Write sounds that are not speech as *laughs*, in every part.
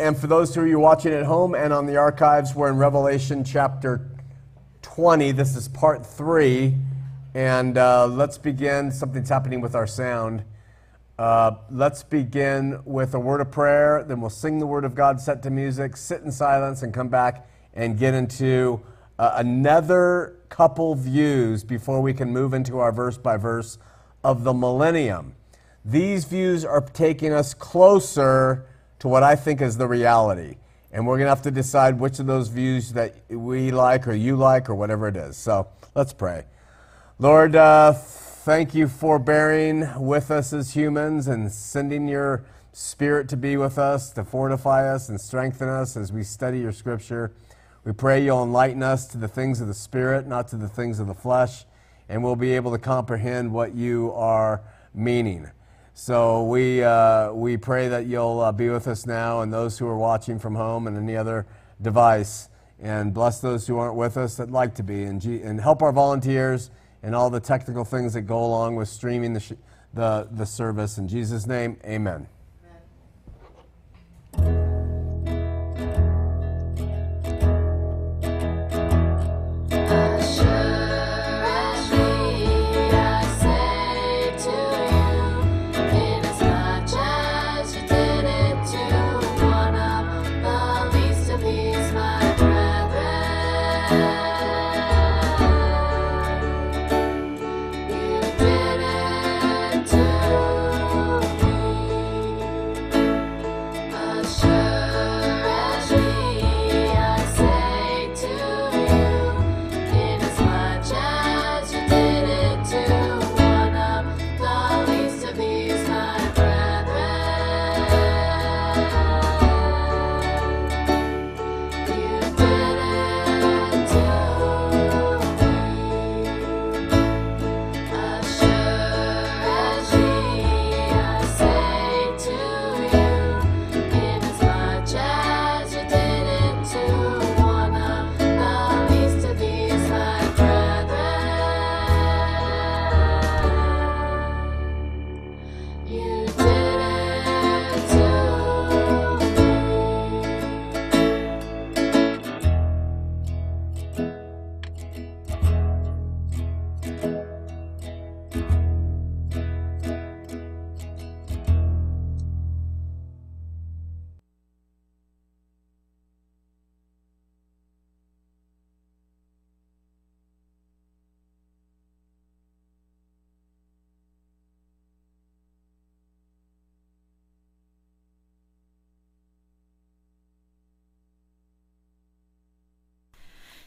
and for those of you watching at home and on the archives, we're in Revelation chapter 20. This is part three. And uh, let's begin. Something's happening with our sound. Uh, let's begin with a word of prayer. Then we'll sing the word of God set to music, sit in silence, and come back and get into uh, another couple views before we can move into our verse by verse of the millennium. These views are taking us closer to what I think is the reality. And we're going to have to decide which of those views that we like or you like or whatever it is. So let's pray. Lord, uh, thank you for bearing with us as humans and sending your spirit to be with us, to fortify us and strengthen us as we study your scripture. We pray you'll enlighten us to the things of the spirit, not to the things of the flesh, and we'll be able to comprehend what you are meaning. So we, uh, we pray that you'll uh, be with us now and those who are watching from home and any other device. And bless those who aren't with us that like to be. And, G- and help our volunteers and all the technical things that go along with streaming the, sh- the, the service. In Jesus' name, amen.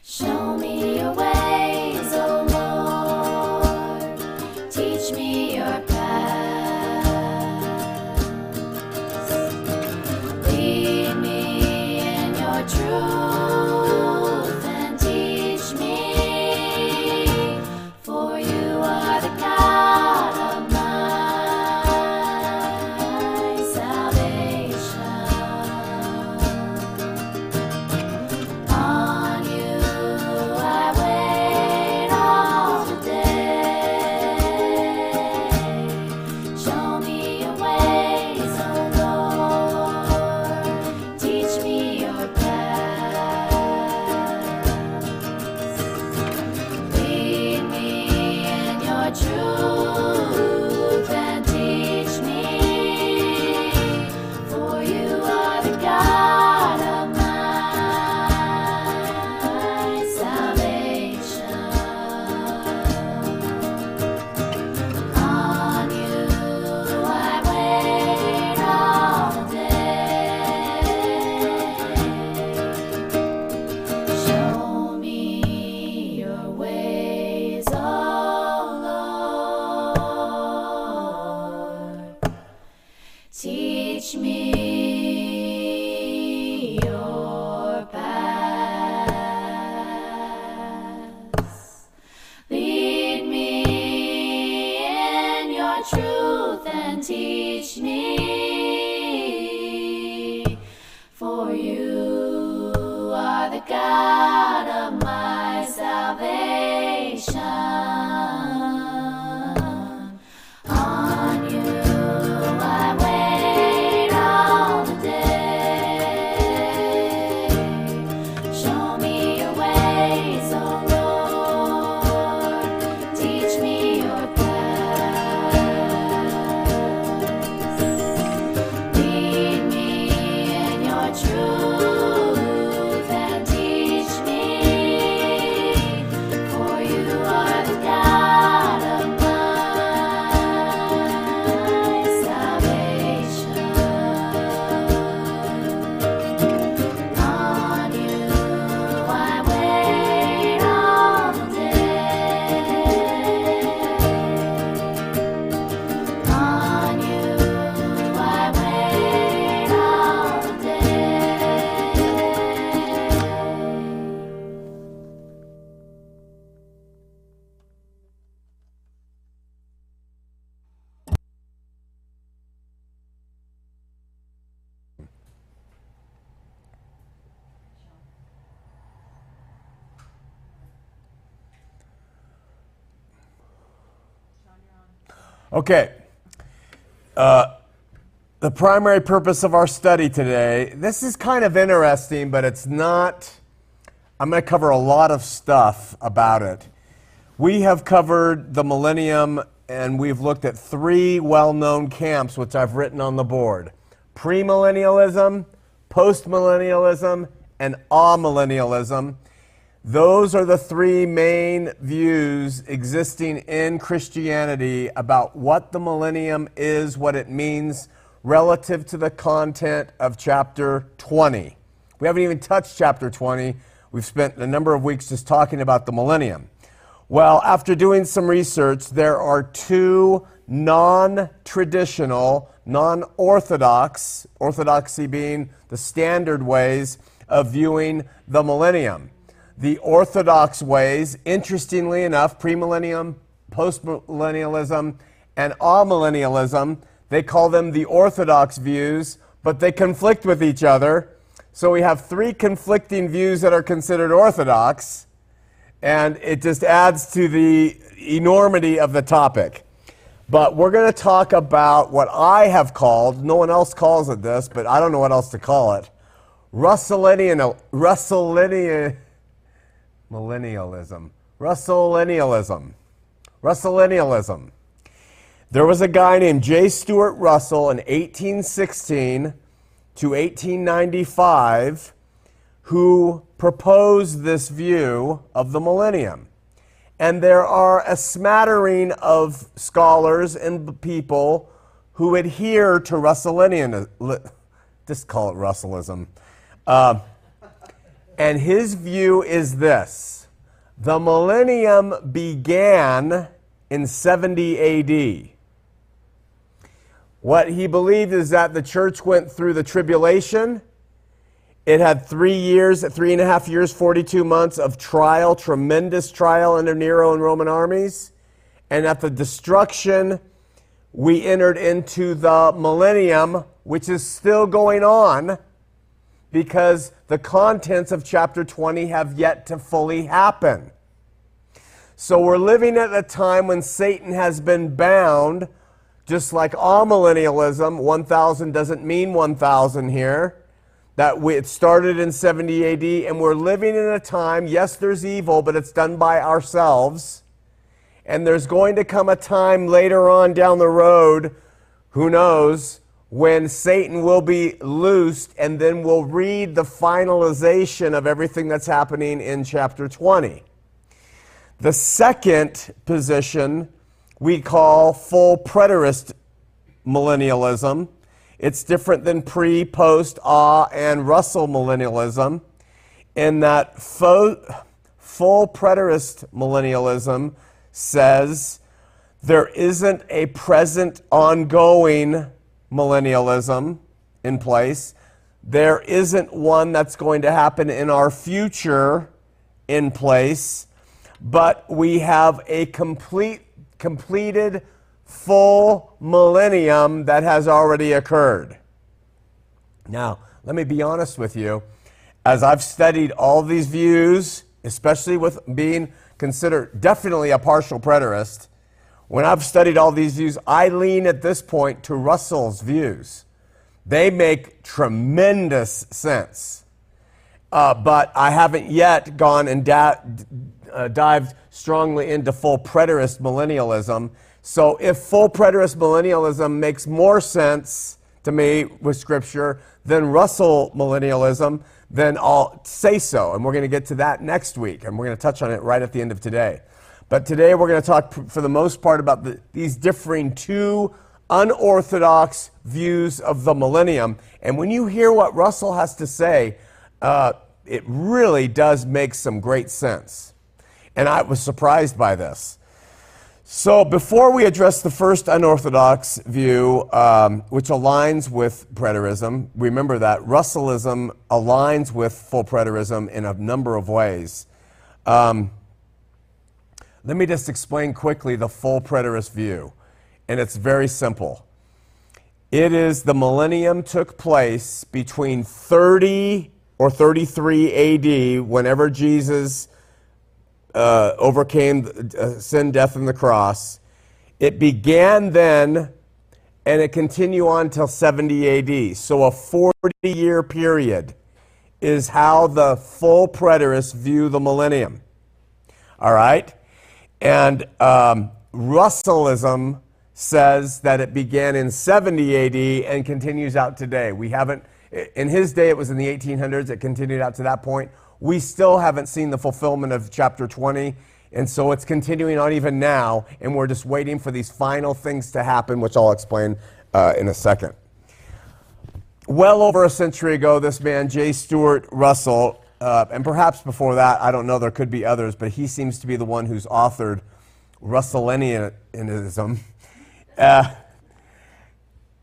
Show me Okay. Uh, the primary purpose of our study today, this is kind of interesting, but it's not. I'm going to cover a lot of stuff about it. We have covered the millennium and we've looked at three well known camps, which I've written on the board premillennialism, postmillennialism, and amillennialism. Those are the three main views existing in Christianity about what the millennium is, what it means relative to the content of chapter 20. We haven't even touched chapter 20. We've spent a number of weeks just talking about the millennium. Well, after doing some research, there are two non traditional, non orthodox, orthodoxy being the standard ways of viewing the millennium. The orthodox ways, interestingly enough, premillennium, postmillennialism, and amillennialism, they call them the orthodox views, but they conflict with each other. So we have three conflicting views that are considered orthodox, and it just adds to the enormity of the topic. But we're going to talk about what I have called, no one else calls it this, but I don't know what else to call it, Russellian, Russellian, millennialism. Russellianialism. Russellianialism. There was a guy named J. Stuart Russell in 1816 to 1895 who proposed this view of the millennium. And there are a smattering of scholars and people who adhere to Russellian, just call it Russellism. Uh, and his view is this the millennium began in 70 AD. What he believed is that the church went through the tribulation. It had three years, three and a half years, 42 months of trial, tremendous trial under Nero and Roman armies. And at the destruction, we entered into the millennium, which is still going on because the contents of chapter 20 have yet to fully happen. So we're living at a time when Satan has been bound just like amillennialism. 1000 doesn't mean 1000 here. That we, it started in 70 AD, and we're living in a time, yes, there's evil, but it's done by ourselves. And there's going to come a time later on down the road, who knows, when Satan will be loosed, and then we'll read the finalization of everything that's happening in chapter 20. The second position we call full preterist millennialism. It's different than pre, post, ah, and Russell millennialism in that fo- full preterist millennialism says there isn't a present ongoing millennialism in place. There isn't one that's going to happen in our future in place, but we have a complete completed full millennium that has already occurred. Now, let me be honest with you. As I've studied all these views, especially with being considered definitely a partial preterist, when I've studied all these views, I lean at this point to Russell's views. They make tremendous sense. Uh, but I haven't yet gone and da- uh, dived strongly into full preterist millennialism. So if full preterist millennialism makes more sense to me with Scripture than Russell millennialism, then I'll say so. And we're going to get to that next week. And we're going to touch on it right at the end of today. But today we're going to talk, for the most part, about the, these differing two unorthodox views of the millennium. And when you hear what Russell has to say, uh, it really does make some great sense. And I was surprised by this. So, before we address the first unorthodox view, um, which aligns with preterism, remember that Russellism aligns with full preterism in a number of ways. Um, let me just explain quickly the full preterist view, and it's very simple. It is the millennium took place between 30 or 33 AD, whenever Jesus uh, overcame uh, sin, death, and the cross. It began then and it continued on till 70 AD. So a 40 year period is how the full preterists view the millennium. All right? And um, Russellism says that it began in 70 AD and continues out today. We haven't, in his day, it was in the 1800s, it continued out to that point. We still haven't seen the fulfillment of chapter 20, and so it's continuing on even now, and we're just waiting for these final things to happen, which I'll explain uh, in a second. Well over a century ago, this man, J. Stuart Russell, uh, and perhaps before that, I don't know, there could be others, but he seems to be the one who's authored Russellianism. *laughs* Uh,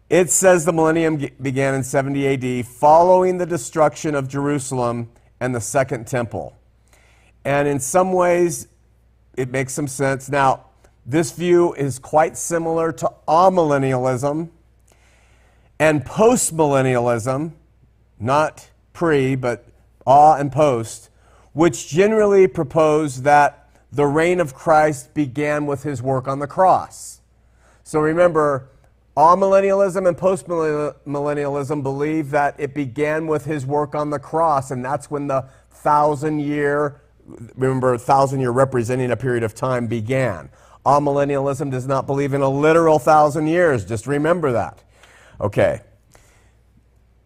it says the millennium began in 70 AD, following the destruction of Jerusalem and the Second Temple. And in some ways, it makes some sense. Now, this view is quite similar to amillennialism and postmillennialism, not pre, but a and post, which generally propose that the reign of Christ began with his work on the cross. So remember, amillennialism and postmillennialism believe that it began with his work on the cross, and that's when the thousand year, remember, thousand year representing a period of time began. Amillennialism does not believe in a literal thousand years, just remember that. Okay.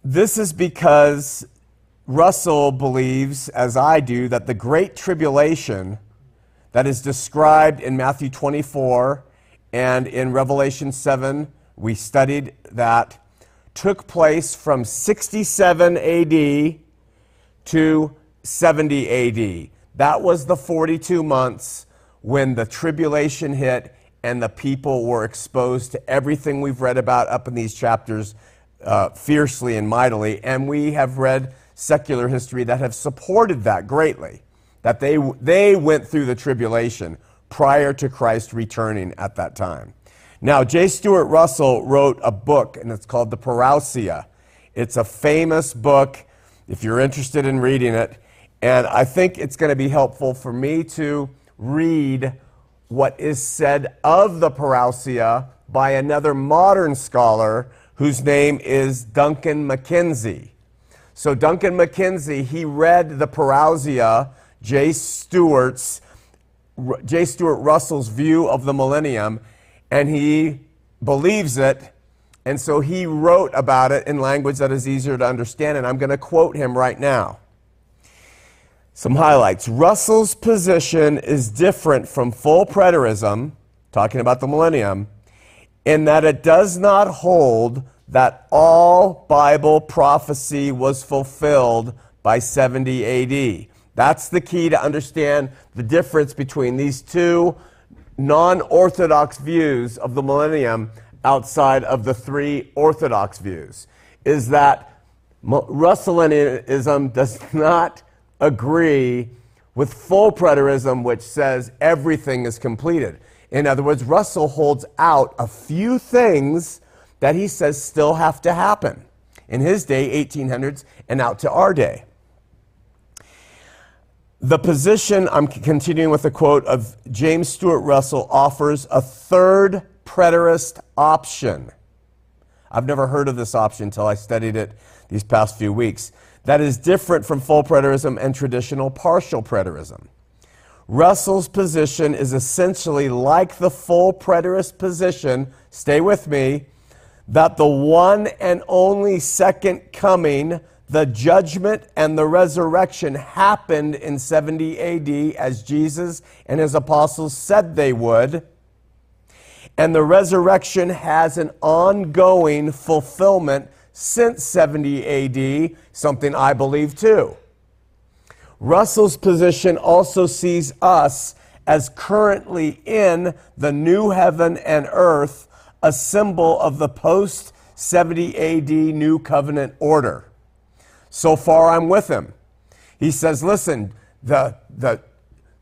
This is because Russell believes, as I do, that the Great Tribulation that is described in Matthew 24 and in Revelation 7, we studied that, took place from 67 AD to 70 AD. That was the 42 months when the tribulation hit and the people were exposed to everything we've read about up in these chapters uh, fiercely and mightily. And we have read secular history that have supported that greatly, that they, they went through the tribulation prior to Christ returning at that time. Now, J. Stuart Russell wrote a book, and it's called The Parousia. It's a famous book if you're interested in reading it. And I think it's going to be helpful for me to read what is said of the Parousia by another modern scholar whose name is Duncan McKenzie. So Duncan McKenzie, he read the Parousia, J. Stuart's, J. Stuart Russell's view of the millennium, and he believes it. And so he wrote about it in language that is easier to understand, and I'm going to quote him right now. Some highlights. Russell's position is different from full preterism, talking about the millennium, in that it does not hold that all Bible prophecy was fulfilled by 70 AD. That's the key to understand the difference between these two non orthodox views of the millennium outside of the three orthodox views. Is that Russellianism does *laughs* not agree with full preterism, which says everything is completed. In other words, Russell holds out a few things that he says still have to happen in his day, 1800s, and out to our day. The position, I'm continuing with a quote of James Stuart Russell, offers a third preterist option. I've never heard of this option until I studied it these past few weeks. That is different from full preterism and traditional partial preterism. Russell's position is essentially like the full preterist position, stay with me, that the one and only second coming, the judgment and the resurrection happened in 70 AD as Jesus and his apostles said they would. And the resurrection has an ongoing fulfillment since 70 AD, something I believe too. Russell's position also sees us as currently in the new heaven and earth, a symbol of the post 70 AD new covenant order. So far, I'm with him. He says, listen, the, the,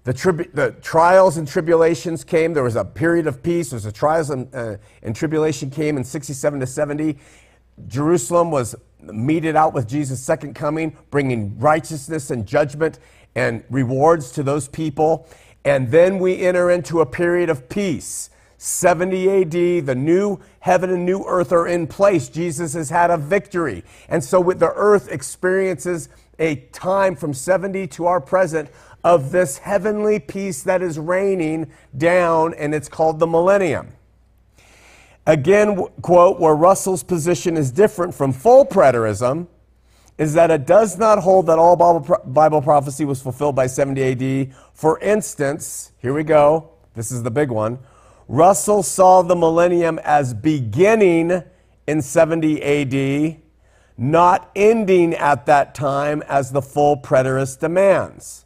the, tribu- the trials and tribulations came. There was a period of peace. There was a trials and, uh, and tribulation came in 67 to 70. Jerusalem was meted out with Jesus' second coming, bringing righteousness and judgment and rewards to those people. And then we enter into a period of peace. 70 AD, the new heaven and new earth are in place. Jesus has had a victory. And so with the earth experiences a time from 70 to our present of this heavenly peace that is raining down, and it's called the millennium. Again, quote, where Russell's position is different from full preterism is that it does not hold that all Bible prophecy was fulfilled by 70 AD. For instance, here we go, this is the big one. Russell saw the millennium as beginning in 70 AD, not ending at that time as the full preterist demands.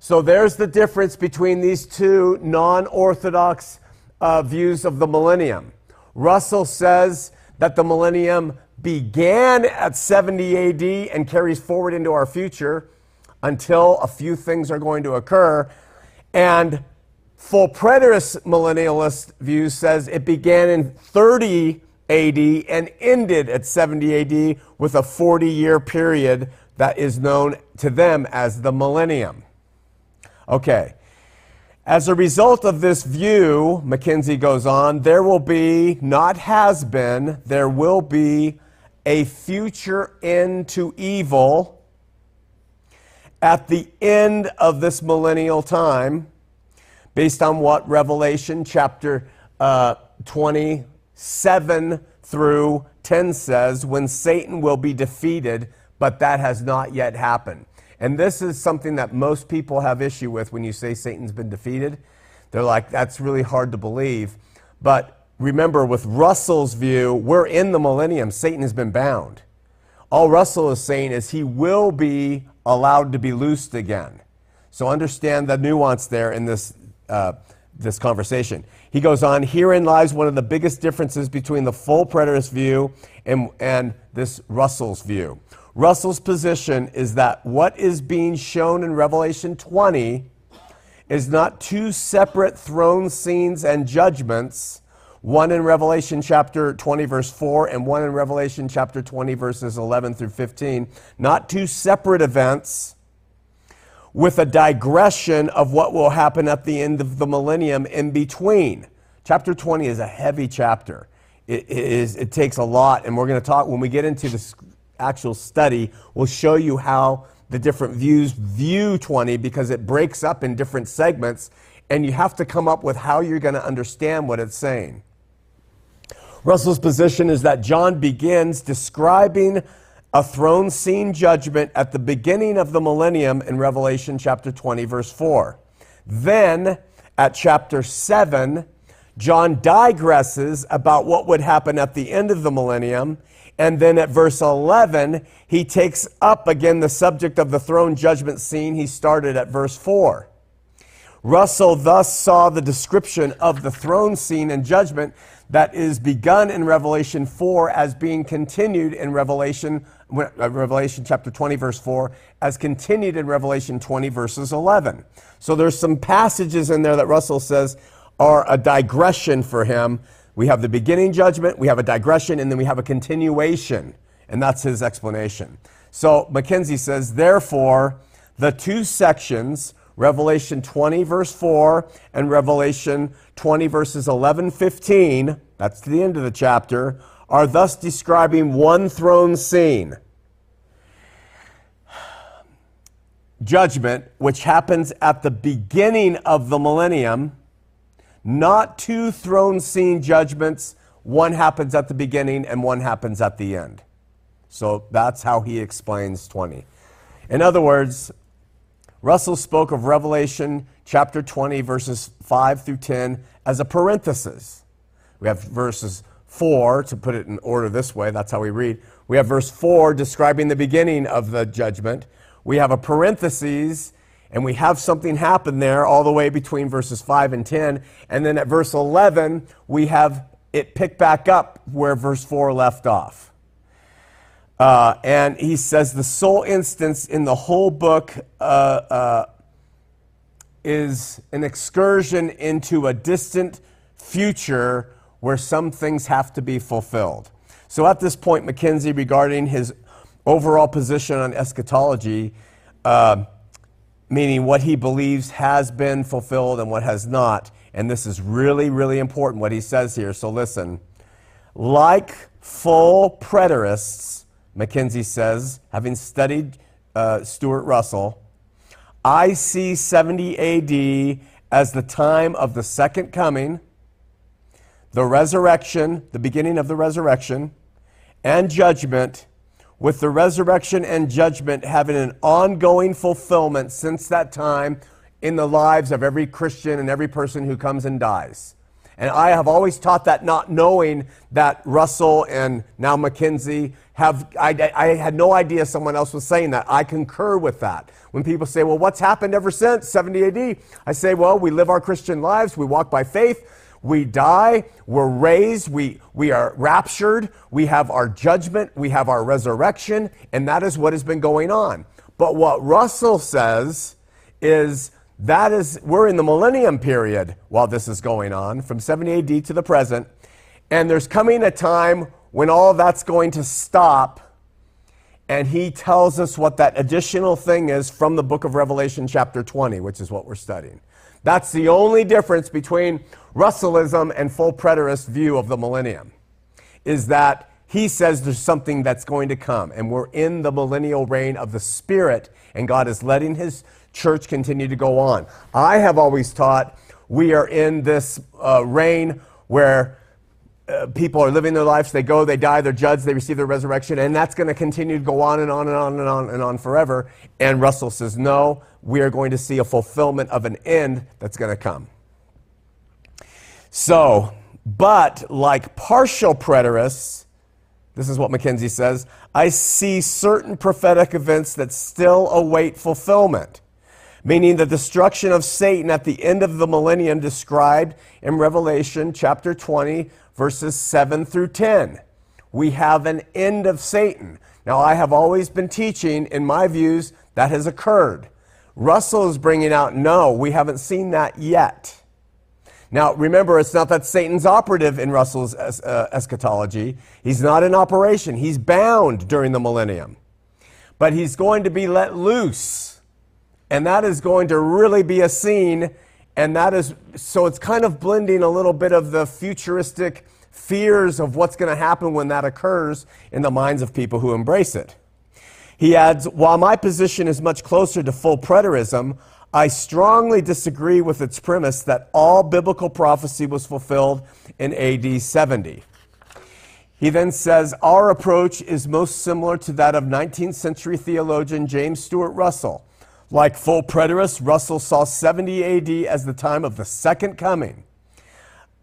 So there's the difference between these two non orthodox uh, views of the millennium. Russell says that the millennium began at 70 AD and carries forward into our future until a few things are going to occur. And full preterist millennialist view says it began in 30 AD and ended at 70 AD with a 40 year period that is known to them as the millennium. Okay. As a result of this view, McKenzie goes on, there will be, not has been, there will be a future end to evil at the end of this millennial time, based on what Revelation chapter uh, 27 through 10 says, when Satan will be defeated, but that has not yet happened. And this is something that most people have issue with when you say Satan's been defeated. They're like, that's really hard to believe. But remember, with Russell's view, we're in the millennium. Satan has been bound. All Russell is saying is he will be allowed to be loosed again. So understand the nuance there in this, uh, this conversation. He goes on, herein lies one of the biggest differences between the full preterist view and, and this Russell's view. Russell's position is that what is being shown in Revelation 20 is not two separate throne scenes and judgments, one in Revelation chapter 20, verse 4, and one in Revelation chapter 20, verses 11 through 15. Not two separate events with a digression of what will happen at the end of the millennium in between. Chapter 20 is a heavy chapter. It, it, is, it takes a lot, and we're going to talk when we get into this actual study we'll show you how the different views view 20 because it breaks up in different segments and you have to come up with how you're going to understand what it's saying. Russell's position is that John begins describing a throne scene judgment at the beginning of the millennium in Revelation chapter 20, verse 4. Then, at chapter 7, John digresses about what would happen at the end of the millennium and then at verse 11, he takes up again the subject of the throne judgment scene he started at verse 4. Russell thus saw the description of the throne scene and judgment that is begun in Revelation 4 as being continued in Revelation, Uh, Revelation chapter 20, verse 4, as continued in Revelation 20, verses 11. So there's some passages in there that Russell says are a digression for him we have the beginning judgment, we have a digression, and then we have a continuation. And that's his explanation. So McKenzie says, therefore, the two sections, Revelation 20, verse 4, and Revelation 20, verses 11, 15, that's the end of the chapter, are thus describing one throne scene. Judgment, which happens at the beginning of the millennium not two throne scene judgments. One happens at the beginning and one happens at the end. So that's how he explains 20. In other words, Russell spoke of Revelation chapter 20, verses 5 through 10, as a parenthesis. We have verses 4, to put it in order this way, that's how we read. We have verse 4 describing the beginning of the judgment. We have a parenthesis and we have something happen there all the way between verses 5 and 10. And then at verse 11, we have it pick back up where verse 4 left off. Uh, and he says the sole instance in the whole book uh, uh, is an excursion into a distant future where some things have to be fulfilled. So at this point, McKenzie, regarding his overall position on eschatology, uh, meaning what he believes has been fulfilled and what has not, And this is really, really important what he says here. So listen. Like full preterists, McKenzie says, having studied uh, Stuart Russell, I see 70 AD as the time of the second coming, the resurrection, the beginning of the resurrection, and judgment, with the resurrection and judgment having an ongoing fulfillment since that time in the lives of every Christian and every person who comes and dies. And I have always taught that not knowing that Russell and now McKenzie have, I, I, had no idea someone else was saying that. I concur with that. When people say, well, what's happened ever since 70 AD? I say, well, we live our Christian lives, we walk by faith, we die, we're raised, we, we are raptured, we have our judgment, we have our resurrection, and that is what has been going on. But what Russell says is that is, we're in the millennium period while this is going on, from 70 AD to the present. And there's coming a time when all that's going to stop. And he tells us what that additional thing is from the book of Revelation, chapter 20, which is what we're studying. That's the only difference between Russellism and full preterist view of the millennium, is that he says there's something that's going to come, and we're in the millennial reign of the Spirit, and God is letting his church continue to go on. I have always taught we are in this uh, reign where uh, people are living their lives, they go, they die, they're judged, they receive their resurrection, and that's going to continue to go on and on and on and on and on forever. And Russell says, no, we are going to see a fulfillment of an end that's going to come. So, but like partial preterists, this is what McKenzie says, I see certain prophetic events that still await fulfillment meaning the destruction of Satan at the end of the millennium described in Revelation chapter 20, verses 7 through 10. We have an end of Satan. Now, I have always been teaching, in my views, that has occurred. Russell is bringing out, no, we haven't seen that yet. Now, remember, it's not that Satan's operative in Russell's uh, eschatology. He's not in operation, he's bound during the millennium. But he's going to be let loose and that is going to really be a scene. And that is, so it's kind of blending a little bit of the futuristic fears of what's going to happen when that occurs in the minds of people who embrace it. He adds, while my position is much closer to full preterism, I strongly disagree with its premise that all biblical prophecy was fulfilled in AD 70. He then says, Our approach is most similar to that of 19th century theologian James Stuart Russell. Like full preterists, Russell saw 70 AD as the time of the second coming.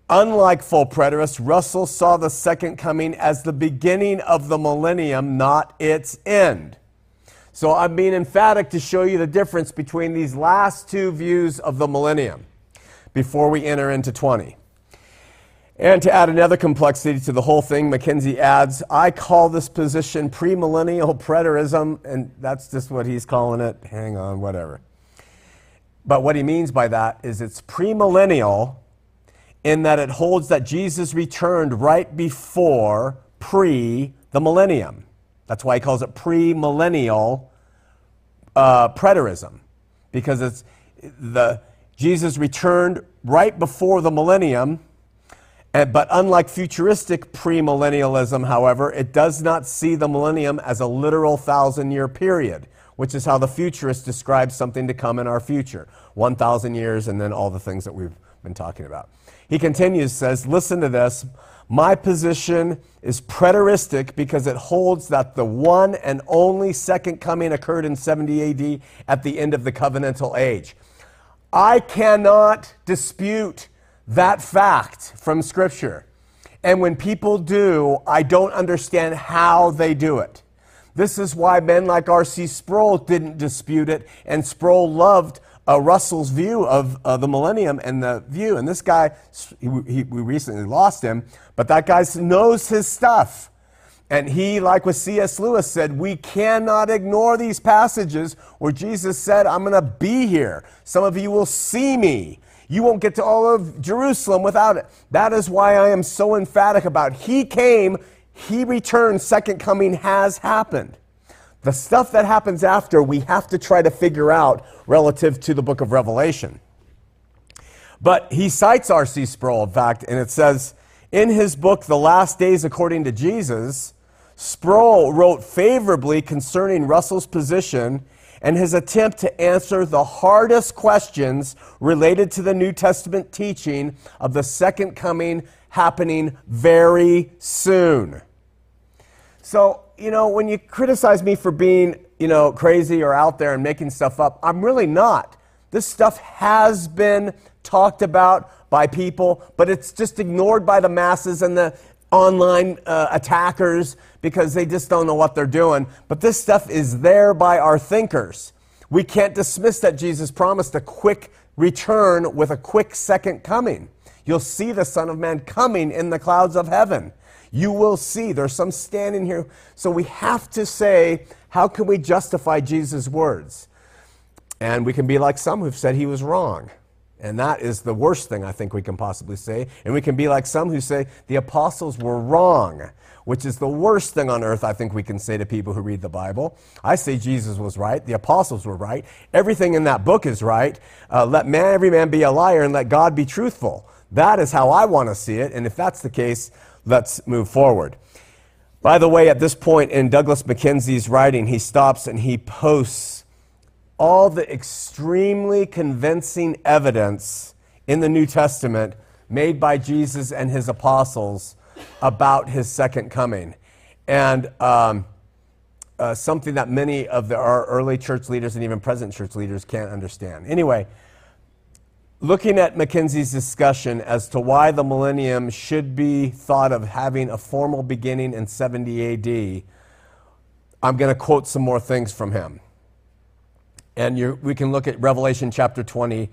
Unlike full preterists, Russell saw the second coming as the beginning of the millennium, not its end. So I'm being emphatic to show you the difference between these last two views of the millennium before we enter into 20. And to add another complexity to the whole thing, McKenzie adds, I call this position premillennial preterism, and that's just what he's calling it. Hang on, whatever. But what he means by that is it's premillennial in that it holds that Jesus returned right before pre the millennium. That's why he calls it premillennial uh, preterism, because it's the Jesus returned right before the millennium Eh, but unlike futuristic premillennialism, however, it does not see the millennium as a literal thousand year period, which is how the futurists describe something to come in our future 1,000 years and then all the things that we've been talking about. He continues, says, Listen to this. My position is preteristic because it holds that the one and only second coming occurred in 70 AD at the end of the covenantal age. I cannot dispute that fact from Scripture. And when people do, I don't understand how they do it. This is why men like R.C. Sproul didn't dispute it, and Sproul loved uh, Russell's view of uh, the millennium and the view. And this guy, he, he, we recently lost him, but that guy knows his stuff. And he, like with C.S. Lewis, said, We cannot ignore these passages where Jesus said, I'm going to be here. Some of you will see me. You won't get to all of Jerusalem without it. That is why I am so emphatic about He came, He returned, second coming has happened. The stuff that happens after, we have to try to figure out relative to the book of Revelation. But he cites R.C. Sproul, in fact, and it says in his book, The Last Days According to Jesus, Sproul wrote favorably concerning Russell's position and his attempt to answer the hardest questions related to the New Testament teaching of the second coming happening very soon. So, you know, when you criticize me for being, you know, crazy or out there and making stuff up, I'm really not. This stuff has been talked about by people, but it's just ignored by the masses and the online uh, attackers because they just don't know what they're doing. But this stuff is there by our thinkers. We can't dismiss that Jesus promised a quick return with a quick second coming. You'll see the Son of Man coming in the clouds of heaven. You will see. There's some standing here. So we have to say, how can we justify Jesus' words? And we can be like some who've said he was wrong. And that is the worst thing I think we can possibly say. And we can be like some who say the apostles were wrong, which is the worst thing on earth I think we can say to people who read the Bible. I say Jesus was right, the apostles were right, everything in that book is right. Uh, let man, every man be a liar, and let God be truthful. That is how I want to see it. And if that's the case, let's move forward. By the way, at this point in Douglas McKenzie's writing, he stops and he posts all the extremely convincing evidence in the New Testament made by Jesus and his apostles about his second coming. And um, uh, something that many of the, our early church leaders and even present church leaders can't understand. Anyway, looking at McKenzie's discussion as to why the millennium should be thought of having a formal beginning in 70 AD, I'm going to quote some more things from him. And we can look at Revelation chapter 20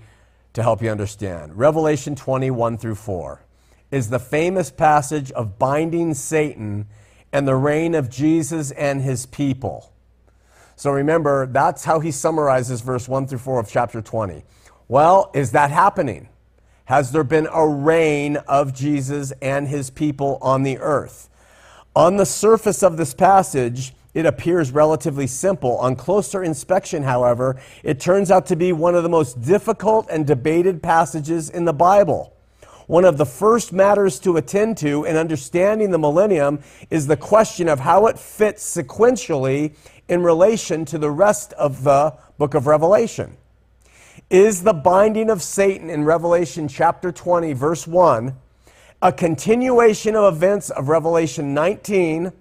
to help you understand. Revelation 21 through 4 is the famous passage of binding Satan and the reign of Jesus and his people. So remember, that's how he summarizes verse 1 through 4 of chapter 20. Well, is that happening? Has there been a reign of Jesus and his people on the earth? On the surface of this passage, it appears relatively simple. On closer inspection, however, it turns out to be one of the most difficult and debated passages in the Bible. One of the first matters to attend to in understanding the millennium is the question of how it fits sequentially in relation to the rest of the book of Revelation. Is the binding of Satan in Revelation chapter 20, verse 1, a continuation of events of Revelation 19?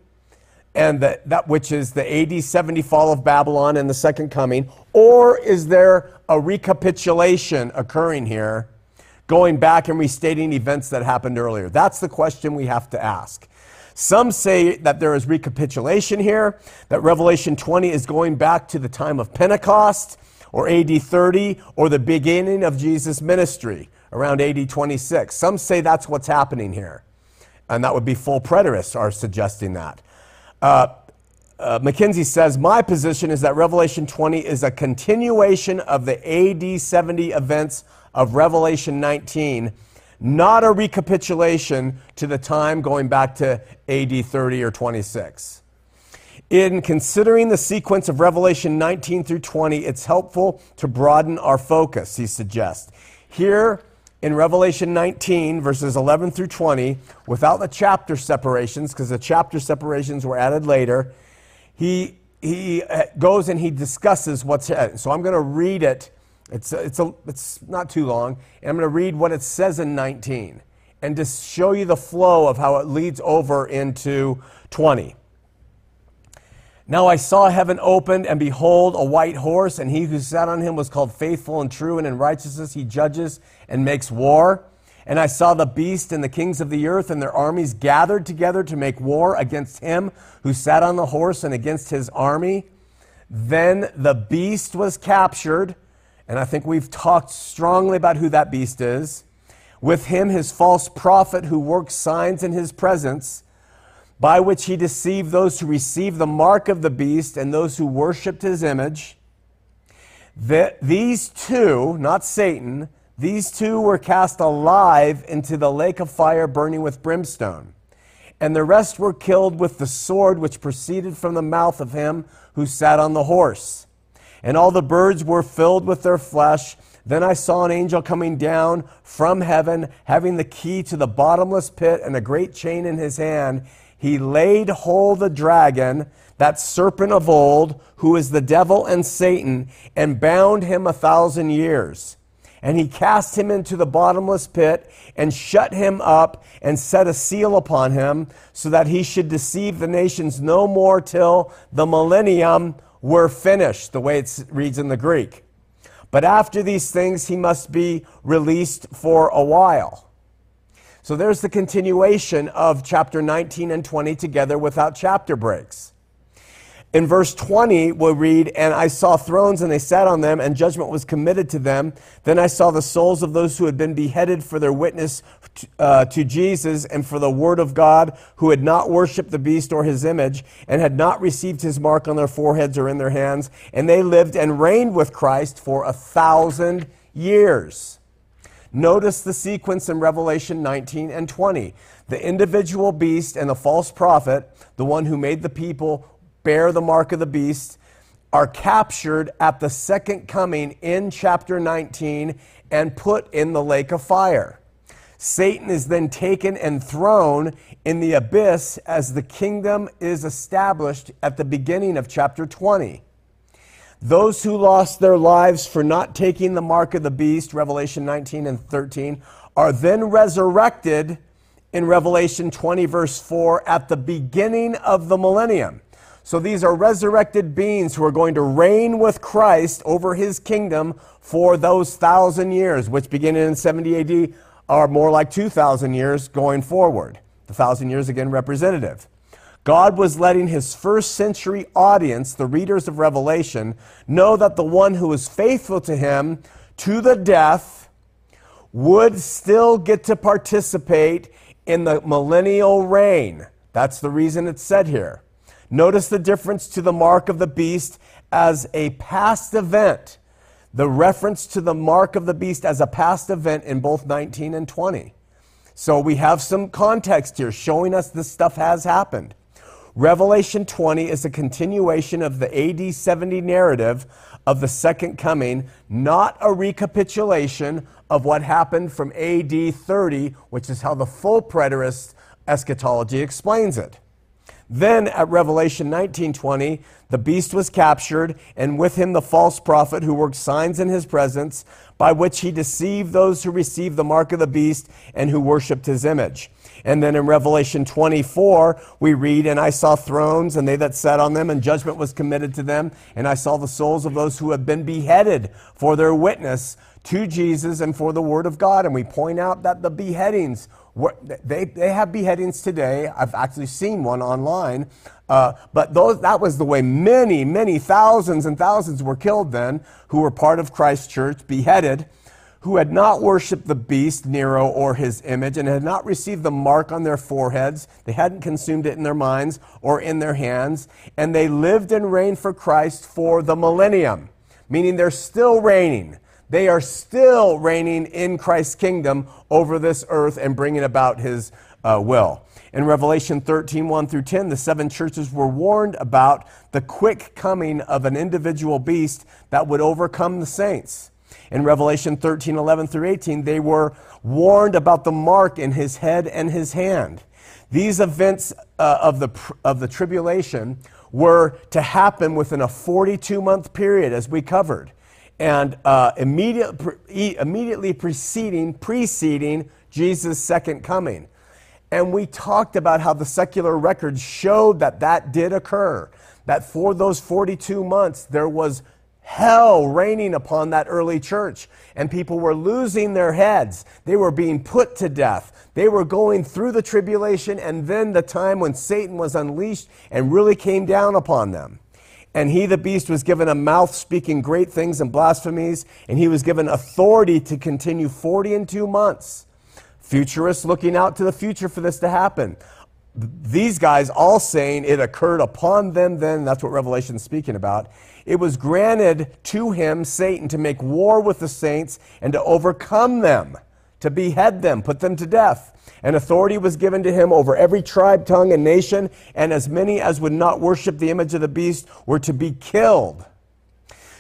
And the, that which is the AD 70 fall of Babylon and the second coming? Or is there a recapitulation occurring here, going back and restating events that happened earlier? That's the question we have to ask. Some say that there is recapitulation here, that Revelation 20 is going back to the time of Pentecost, or AD 30, or the beginning of Jesus' ministry, around AD 26. Some say that's what's happening here. And that would be full preterists are suggesting that. Uh, uh, McKenzie says, My position is that Revelation 20 is a continuation of the AD 70 events of Revelation 19, not a recapitulation to the time going back to AD 30 or 26. In considering the sequence of Revelation 19 through 20, it's helpful to broaden our focus, he suggests. Here, in Revelation 19, verses 11 through 20, without the chapter separations, because the chapter separations were added later, he, he uh, goes and he discusses what's. So I'm going to read it. It's, it's, a, it's not too long. And I'm going to read what it says in 19 and to show you the flow of how it leads over into 20. Now I saw heaven opened, and behold, a white horse, and he who sat on him was called faithful and true, and in righteousness he judges and makes war. And I saw the beast and the kings of the earth and their armies gathered together to make war against him who sat on the horse and against his army. Then the beast was captured, and I think we've talked strongly about who that beast is. With him, his false prophet who works signs in his presence by which he deceived those who received the mark of the beast and those who worshiped his image. The, these two, not Satan, these two were cast alive into the lake of fire burning with brimstone. And the rest were killed with the sword which proceeded from the mouth of him who sat on the horse. And all the birds were filled with their flesh. Then I saw an angel coming down from heaven, having the key to the bottomless pit and a great chain in his hand. He laid hold the dragon, that serpent of old, who is the devil and Satan, and bound him a thousand years. And he cast him into the bottomless pit and shut him up and set a seal upon him, so that he should deceive the nations no more till the millennium were finished, the way it reads in the Greek. But after these things, he must be released for a while. So there's the continuation of chapter 19 and 20 together without chapter breaks. In verse 20, we'll read, And I saw thrones, and they sat on them, and judgment was committed to them. Then I saw the souls of those who had been beheaded for their witness uh, to Jesus and for the word of God, who had not worshipped the beast or his image, and had not received his mark on their foreheads or in their hands. And they lived and reigned with Christ for a thousand years. Notice the sequence in Revelation 19 and 20. The individual beast and the false prophet, the one who made the people bear the mark of the beast, are captured at the second coming in chapter 19 and put in the lake of fire. Satan is then taken and thrown in the abyss as the kingdom is established at the beginning of chapter 20. Those who lost their lives for not taking the mark of the beast, Revelation 19 and 13, are then resurrected in Revelation 20, verse 4, at the beginning of the millennium. So these are resurrected beings who are going to reign with Christ over his kingdom for those thousand years, which beginning in 70 AD are more like 2,000 years going forward. The thousand years again representative. God was letting his first century audience, the readers of Revelation, know that the one who was faithful to him to the death would still get to participate in the millennial reign. That's the reason it's said here. Notice the difference to the mark of the beast as a past event. The reference to the mark of the beast as a past event in both 19 and 20. So we have some context here showing us this stuff has happened. Revelation 20 is a continuation of the AD 70 narrative of the second coming, not a recapitulation of what happened from AD 30, which is how the full preterist eschatology explains it. Then at Revelation 19:20, the beast was captured, and with him the false prophet who worked signs in his presence, by which he deceived those who received the mark of the beast and who worshiped his image. And then in Revelation 24, we read, And I saw thrones, and they that sat on them, and judgment was committed to them. And I saw the souls of those who had been beheaded for their witness to Jesus and for the word of God. And we point out that the beheadings they, they have beheadings today. I've actually seen one online. Uh, but those, that was the way many, many thousands and thousands were killed then who were part of Christ's church, beheaded, who had not worshiped the beast, Nero, or his image, and had not received the mark on their foreheads. They hadn't consumed it in their minds or in their hands. And they lived and reigned for Christ for the millennium, meaning they're still reigning. They are still reigning in Christ's kingdom over this earth and bringing about his uh, will. In Revelation 13, 1 through 10, the seven churches were warned about the quick coming of an individual beast that would overcome the saints. In Revelation 13, 11 through 18, they were warned about the mark in his head and his hand. These events uh, of, the, of the tribulation were to happen within a 42 month period, as we covered and uh, immediate, pre- immediately preceding, preceding Jesus' second coming. And we talked about how the secular records showed that that did occur, that for those 42 months there was hell raining upon that early church, and people were losing their heads. They were being put to death. They were going through the tribulation, and then the time when Satan was unleashed and really came down upon them. And he, the beast, was given a mouth speaking great things and blasphemies, and he was given authority to continue 40 and two months. Futurists looking out to the future for this to happen. These guys all saying it occurred upon them then. That's what Revelation is speaking about. It was granted to him, Satan, to make war with the saints and to overcome them, to behead them, put them to death. And authority was given to him over every tribe, tongue, and nation, and as many as would not worship the image of the beast were to be killed.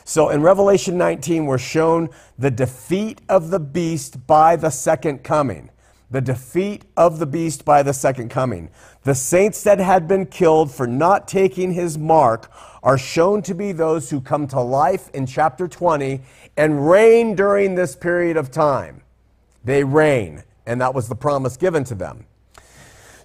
So in Revelation 19, we're shown the defeat of the beast by the second coming. The defeat of the beast by the second coming. The saints that had been killed for not taking his mark are shown to be those who come to life in chapter 20 and reign during this period of time. They reign, and that was the promise given to them.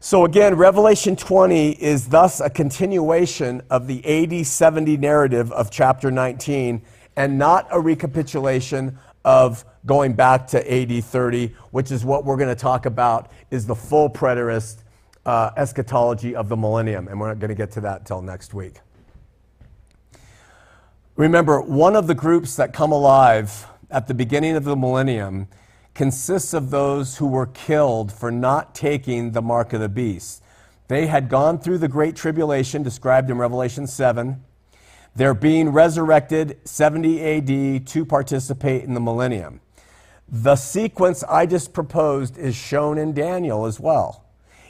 So again, Revelation 20 is thus a continuation of the AD 70 narrative of chapter 19 and not a recapitulation of going back to AD 30, which is what we're going to talk about is the full preterist uh, eschatology of the millennium. And we're not going to get to that until next week. Remember, one of the groups that come alive at the beginning of the millennium consists of those who were killed for not taking the mark of the beast. They had gone through the great tribulation described in Revelation 7. They're being resurrected 70 AD to participate in the millennium. The sequence I just proposed is shown in Daniel as well.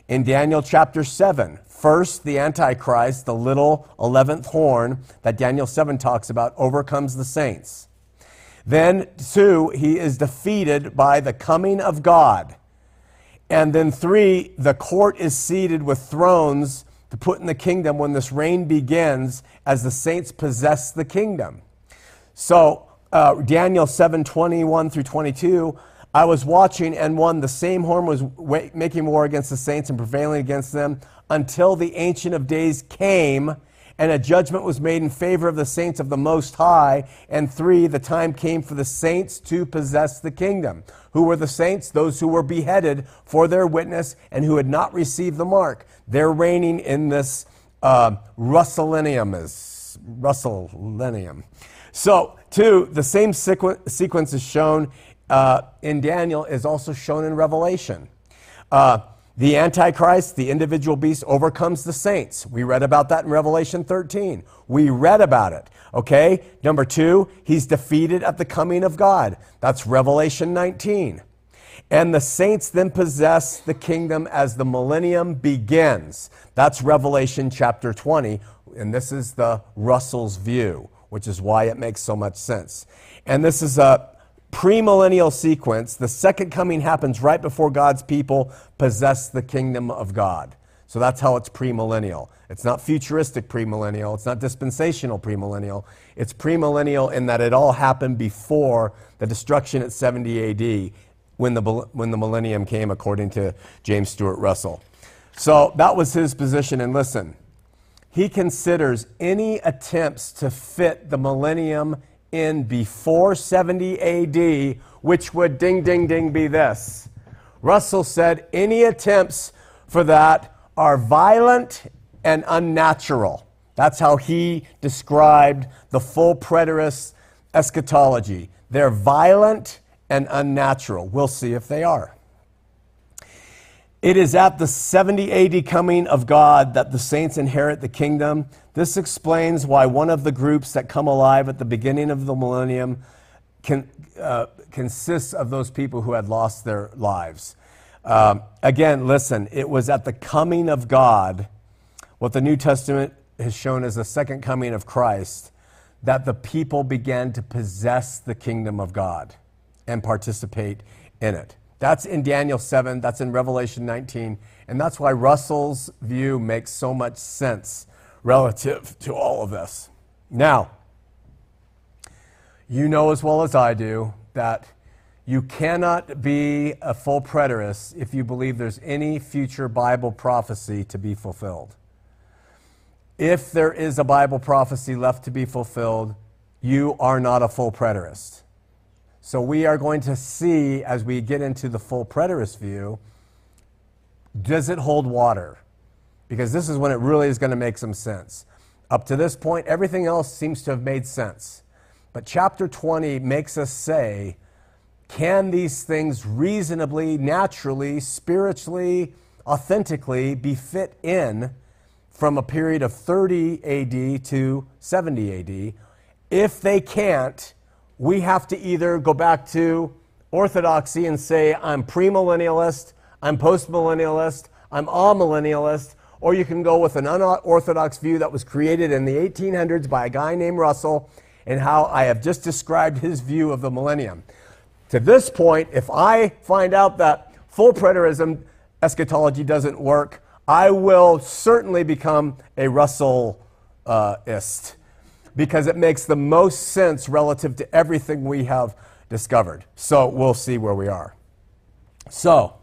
In Daniel chapter 7, first the Antichrist, the little 11th horn that Daniel 7 talks about, overcomes the saints. Then, two, he is defeated by the coming of God. And then, three, the court is seated with thrones to put in the kingdom when this reign begins as the saints possess the kingdom. So, uh, Daniel 7 21 through 22, I was watching, and one, the same horn was making war against the saints and prevailing against them until the Ancient of Days came and a judgment was made in favor of the saints of the Most High. And three, the time came for the saints to possess the kingdom. Who were the saints? Those who were beheaded for their witness and who had not received the mark. They're reigning in this uh, Russellinium. Russellinium. So, two, the same sequ- sequence is shown uh, in Daniel, is also shown in Revelation. Uh, the Antichrist, the individual beast, overcomes the saints. We read about that in Revelation 13. We read about it. Okay? Number two, he's defeated at the coming of God. That's Revelation 19. And the saints then possess the kingdom as the millennium begins. That's Revelation chapter 20. And this is the Russell's view, which is why it makes so much sense. And this is a premillennial sequence, the second coming happens right before God's people possess the kingdom of God. So that's how it's premillennial. It's not futuristic premillennial, it's not dispensational premillennial. It's premillennial in that it all happened before the destruction at 70 AD when the, when the millennium came, according to James Stuart Russell. So that was his position. And listen, he considers any attempts to fit the millennium in before 70 AD, which would ding, ding, ding be this. Russell said any attempts for that are violent and unnatural. That's how he described the full preterist eschatology. They're violent and unnatural. We'll see if they are. It is at the 70 AD coming of God that the saints inherit the kingdom. This explains why one of the groups that come alive at the beginning of the millennium can, uh, consists of those people who had lost their lives. Um, again, listen, it was at the coming of God, what the New Testament has shown as the second coming of Christ, that the people began to possess the kingdom of God and participate in it. That's in Daniel 7, that's in Revelation 19, and that's why Russell's view makes so much sense relative to all of this. Now, you know as well as I do that you cannot be a full preterist if you believe there's any future Bible prophecy to be fulfilled. If there is a Bible prophecy left to be fulfilled, you are not a full preterist. So we are going to see as we get into the full preterist view does it hold water? Because this is when it really is going to make some sense. Up to this point, everything else seems to have made sense. But chapter 20 makes us say, can these things reasonably, naturally, spiritually, authentically be fit in from a period of 30 AD to 70 AD? If they can't, we have to either go back to orthodoxy and say, I'm premillennialist, I'm postmillennialist, I'm amillennialist, or you can go with an unorthodox view that was created in the 1800s by a guy named Russell, and how I have just described his view of the millennium. To this point, if I find out that full preterism eschatology doesn't work, I will certainly become a Russellist because it makes the most sense relative to everything we have discovered. So we'll see where we are. So,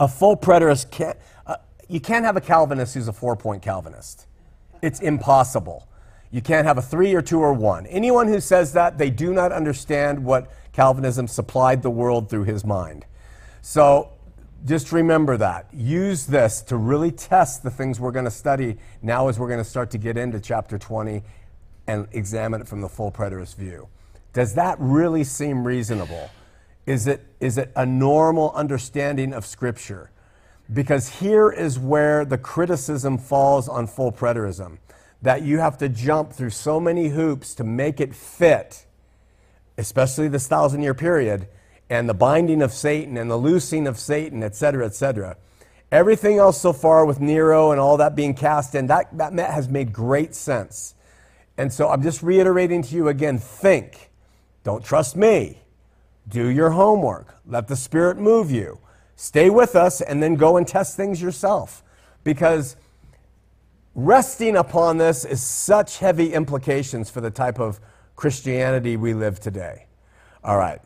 a full preterist can't, uh, you can't have a Calvinist who's a four point Calvinist. It's impossible. You can't have a three or two or one. Anyone who says that, they do not understand what Calvinism supplied the world through his mind. So just remember that. Use this to really test the things we're going to study now as we're going to start to get into chapter 20 and examine it from the full preterist view. Does that really seem reasonable? Is it, is it a normal understanding of Scripture? Because here is where the criticism falls on full preterism that you have to jump through so many hoops to make it fit, especially this thousand year period, and the binding of Satan and the loosing of Satan, etc., etc. Everything else so far with Nero and all that being cast in, that, that has made great sense. And so I'm just reiterating to you again think. Don't trust me. Do your homework. Let the Spirit move you. Stay with us and then go and test things yourself. Because resting upon this is such heavy implications for the type of Christianity we live today. All right.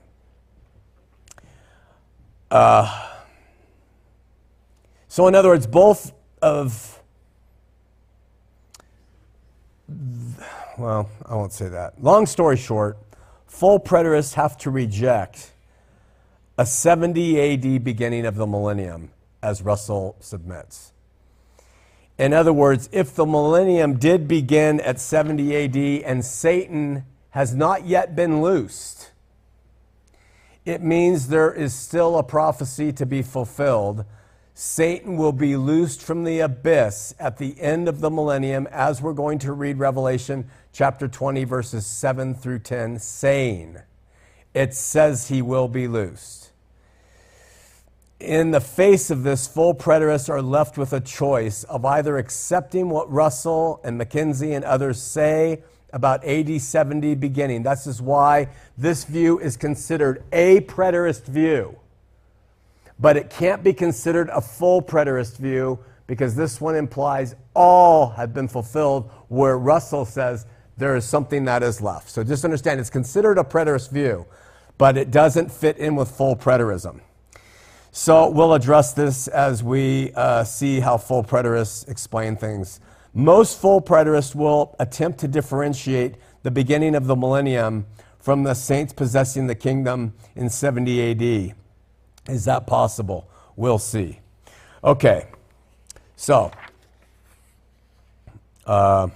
Uh, so, in other words, both of, well, I won't say that. Long story short, full preterists have to reject a 70 AD beginning of the millennium, as Russell submits. In other words, if the millennium did begin at 70 AD and Satan has not yet been loosed, it means there is still a prophecy to be fulfilled. Satan will be loosed from the abyss at the end of the millennium, as we're going to read Revelation chapter 20, verses 7 through 10, saying, It says he will be loosed in the face of this, full preterists are left with a choice of either accepting what Russell and McKenzie and others say about AD 70 beginning. This is why this view is considered a preterist view. But it can't be considered a full preterist view because this one implies all have been fulfilled, where Russell says there is something that is left. So just understand it's considered a preterist view, but it doesn't fit in with full preterism. So we'll address this as we uh, see how full preterists explain things. Most full preterists will attempt to differentiate the beginning of the millennium from the saints possessing the kingdom in 70 AD. Is that possible? We'll see. Okay, so. Uh,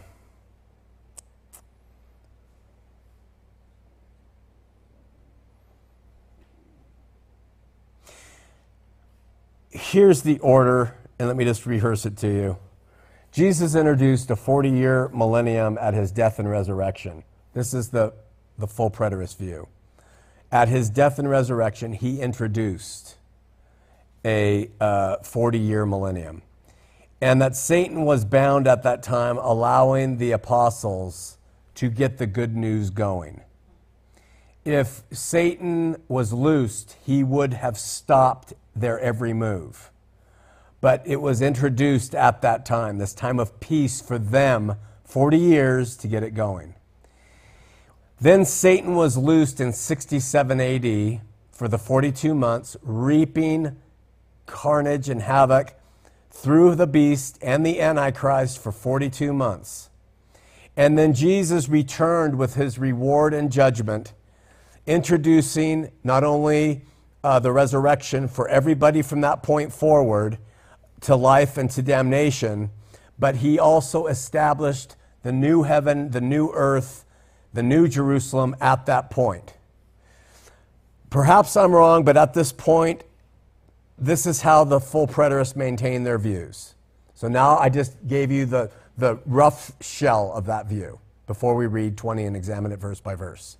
here's the order, and let me just rehearse it to you. Jesus introduced a 40 year millennium at his death and resurrection. This is the, the full preterist view. At his death and resurrection, he introduced a 40 uh, year millennium. And that Satan was bound at that time, allowing the apostles to get the good news going. If Satan was loosed, he would have stopped their every move. But it was introduced at that time, this time of peace for them, 40 years to get it going. Then Satan was loosed in 67 AD for the 42 months, reaping carnage and havoc through the beast and the Antichrist for 42 months. And then Jesus returned with his reward and judgment, introducing not only uh, the resurrection for everybody from that point forward to life and to damnation, but he also established the new heaven, the new earth, the new Jerusalem at that point. Perhaps I'm wrong, but at this point, this is how the full preterists maintain their views. So now I just gave you the, the rough shell of that view before we read 20 and examine it verse by verse.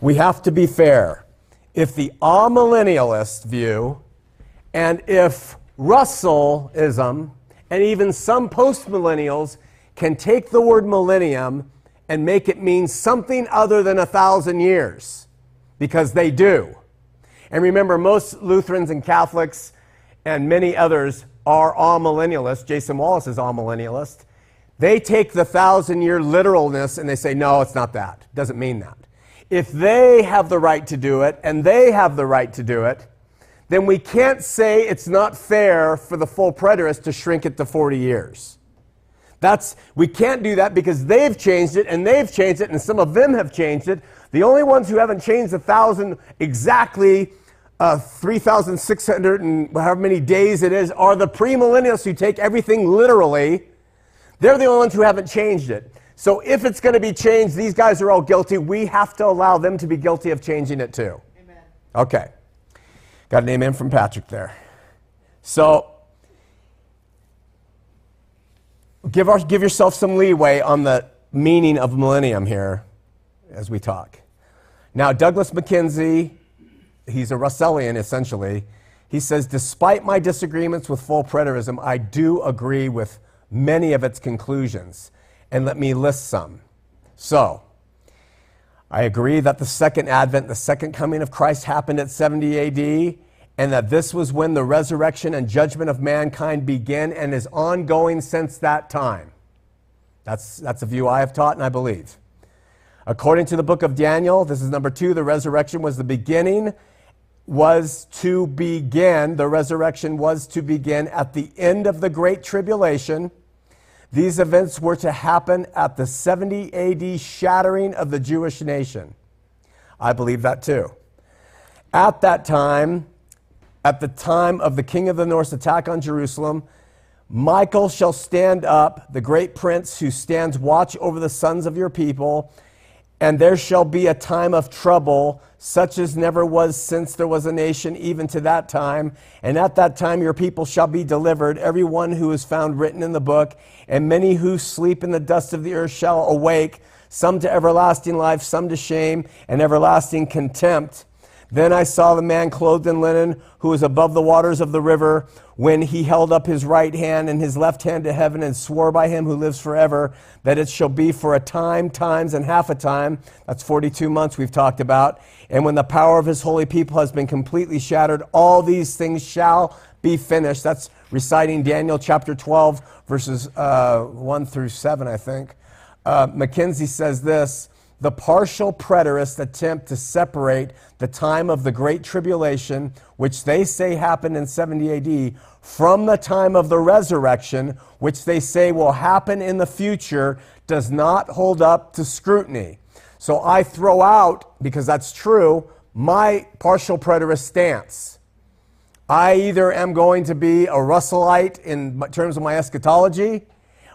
We have to be fair if the amillennialist view and if Russellism and even some postmillennials can take the word millennium and make it mean something other than a thousand years because they do. And remember, most Lutherans and Catholics and many others are amillennialists. Jason Wallace is amillennialist. They take the thousand year literalness and they say, no, it's not that. It doesn't mean that. If they have the right to do it and they have the right to do it, then we can't say it's not fair for the full preterist to shrink it to 40 years. That's, we can't do that because they've changed it and they've changed it and some of them have changed it. The only ones who haven't changed a thousand exactly uh, 3,600 and however many days it is are the premillennialists who take everything literally they're the only ones who haven't changed it. So if it's going to be changed, these guys are all guilty. We have to allow them to be guilty of changing it too. Amen. Okay. Got an amen from Patrick there. So give, our, give yourself some leeway on the meaning of millennium here as we talk. Now, Douglas McKenzie, he's a Russellian essentially. He says, despite my disagreements with full preterism, I do agree with many of its conclusions. And let me list some. So, I agree that the second advent, the second coming of Christ, happened at 70 AD, and that this was when the resurrection and judgment of mankind began and is ongoing since that time. That's, that's a view I have taught and I believe. According to the book of Daniel, this is number two, the resurrection was the beginning, was to begin, the resurrection was to begin at the end of the Great Tribulation these events were to happen at the 70 AD shattering of the Jewish nation. I believe that too. At that time, at the time of the king of the north's attack on Jerusalem, Michael shall stand up, the great prince who stands watch over the sons of your people, and there shall be a time of trouble, such as never was since there was a nation, even to that time. And at that time your people shall be delivered, every one who is found written in the book, and many who sleep in the dust of the earth shall awake, some to everlasting life, some to shame and everlasting contempt. Then I saw the man clothed in linen, who was above the waters of the river, when he held up his right hand and his left hand to heaven and swore by him who lives forever that it shall be for a time, times, and half a time. That's 42 months we've talked about. And when the power of his holy people has been completely shattered, all these things shall be finished. That's reciting Daniel chapter 12, verses uh, 1 through 7, I think. Uh, McKenzie says this the partial preterists attempt to separate the time of the Great Tribulation, which they say happened in 70 AD, from the time of the resurrection, which they say will happen in the future, does not hold up to scrutiny. So I throw out, because that's true, my partial preterist stance. I either am going to be a Russellite in terms of my eschatology,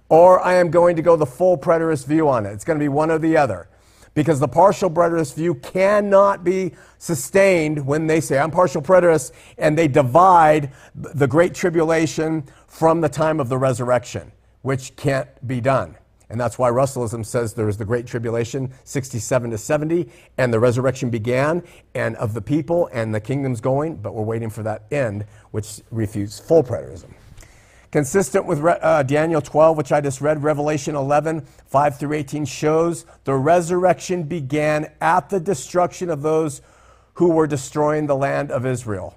or I am going to go the full preterist view on it. It's going to be one or the other because the partial preterist view cannot be sustained when they say, I'm partial preterist, and they divide the Great Tribulation from the time of the resurrection, which can't be done. And that's why Russellism says there is the Great Tribulation, 67 to 70, and the resurrection began, and of the people, and the kingdom's going, but we're waiting for that end, which refutes full preterism. Consistent with uh, Daniel 12, which I just read, Revelation 11, 5 through 18 shows the resurrection began at the destruction of those who were destroying the land of Israel.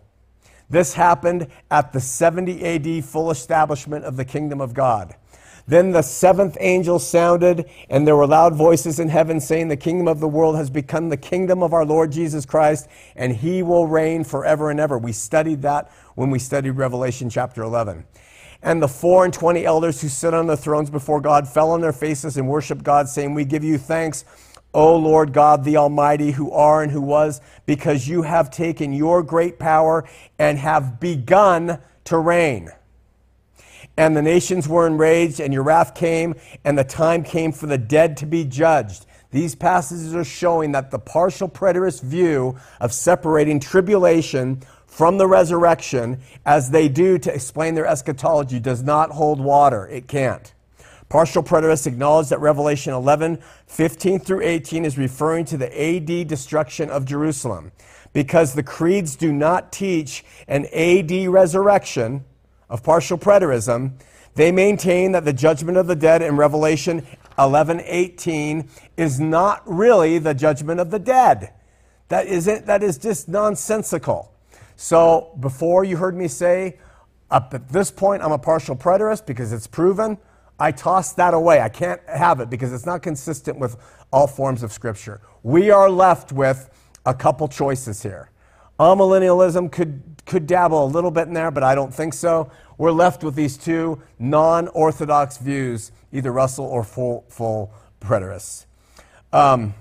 This happened at the 70 AD full establishment of the kingdom of God. Then the seventh angel sounded, and there were loud voices in heaven saying, The kingdom of the world has become the kingdom of our Lord Jesus Christ, and he will reign forever and ever. We studied that when we studied Revelation chapter 11. And the four and twenty elders who sit on the thrones before God fell on their faces and worshiped God, saying, We give you thanks, O Lord God the Almighty, who are and who was, because you have taken your great power and have begun to reign. And the nations were enraged, and your wrath came, and the time came for the dead to be judged. These passages are showing that the partial preterist view of separating tribulation from the resurrection as they do to explain their eschatology does not hold water. It can't. Partial preterists acknowledge that Revelation 11, 15 through 18 is referring to the AD destruction of Jerusalem. Because the creeds do not teach an AD resurrection, of partial preterism, they maintain that the judgment of the dead in Revelation 11:18 is not really the judgment of the dead. That isn't that is just nonsensical. So before you heard me say up at this point I'm a partial preterist because it's proven, I toss that away. I can't have it because it's not consistent with all forms of scripture. We are left with a couple choices here. Amillennialism could could dabble a little bit in there, but I don't think so. We're left with these two non orthodox views, either Russell or full, full preterists. Um,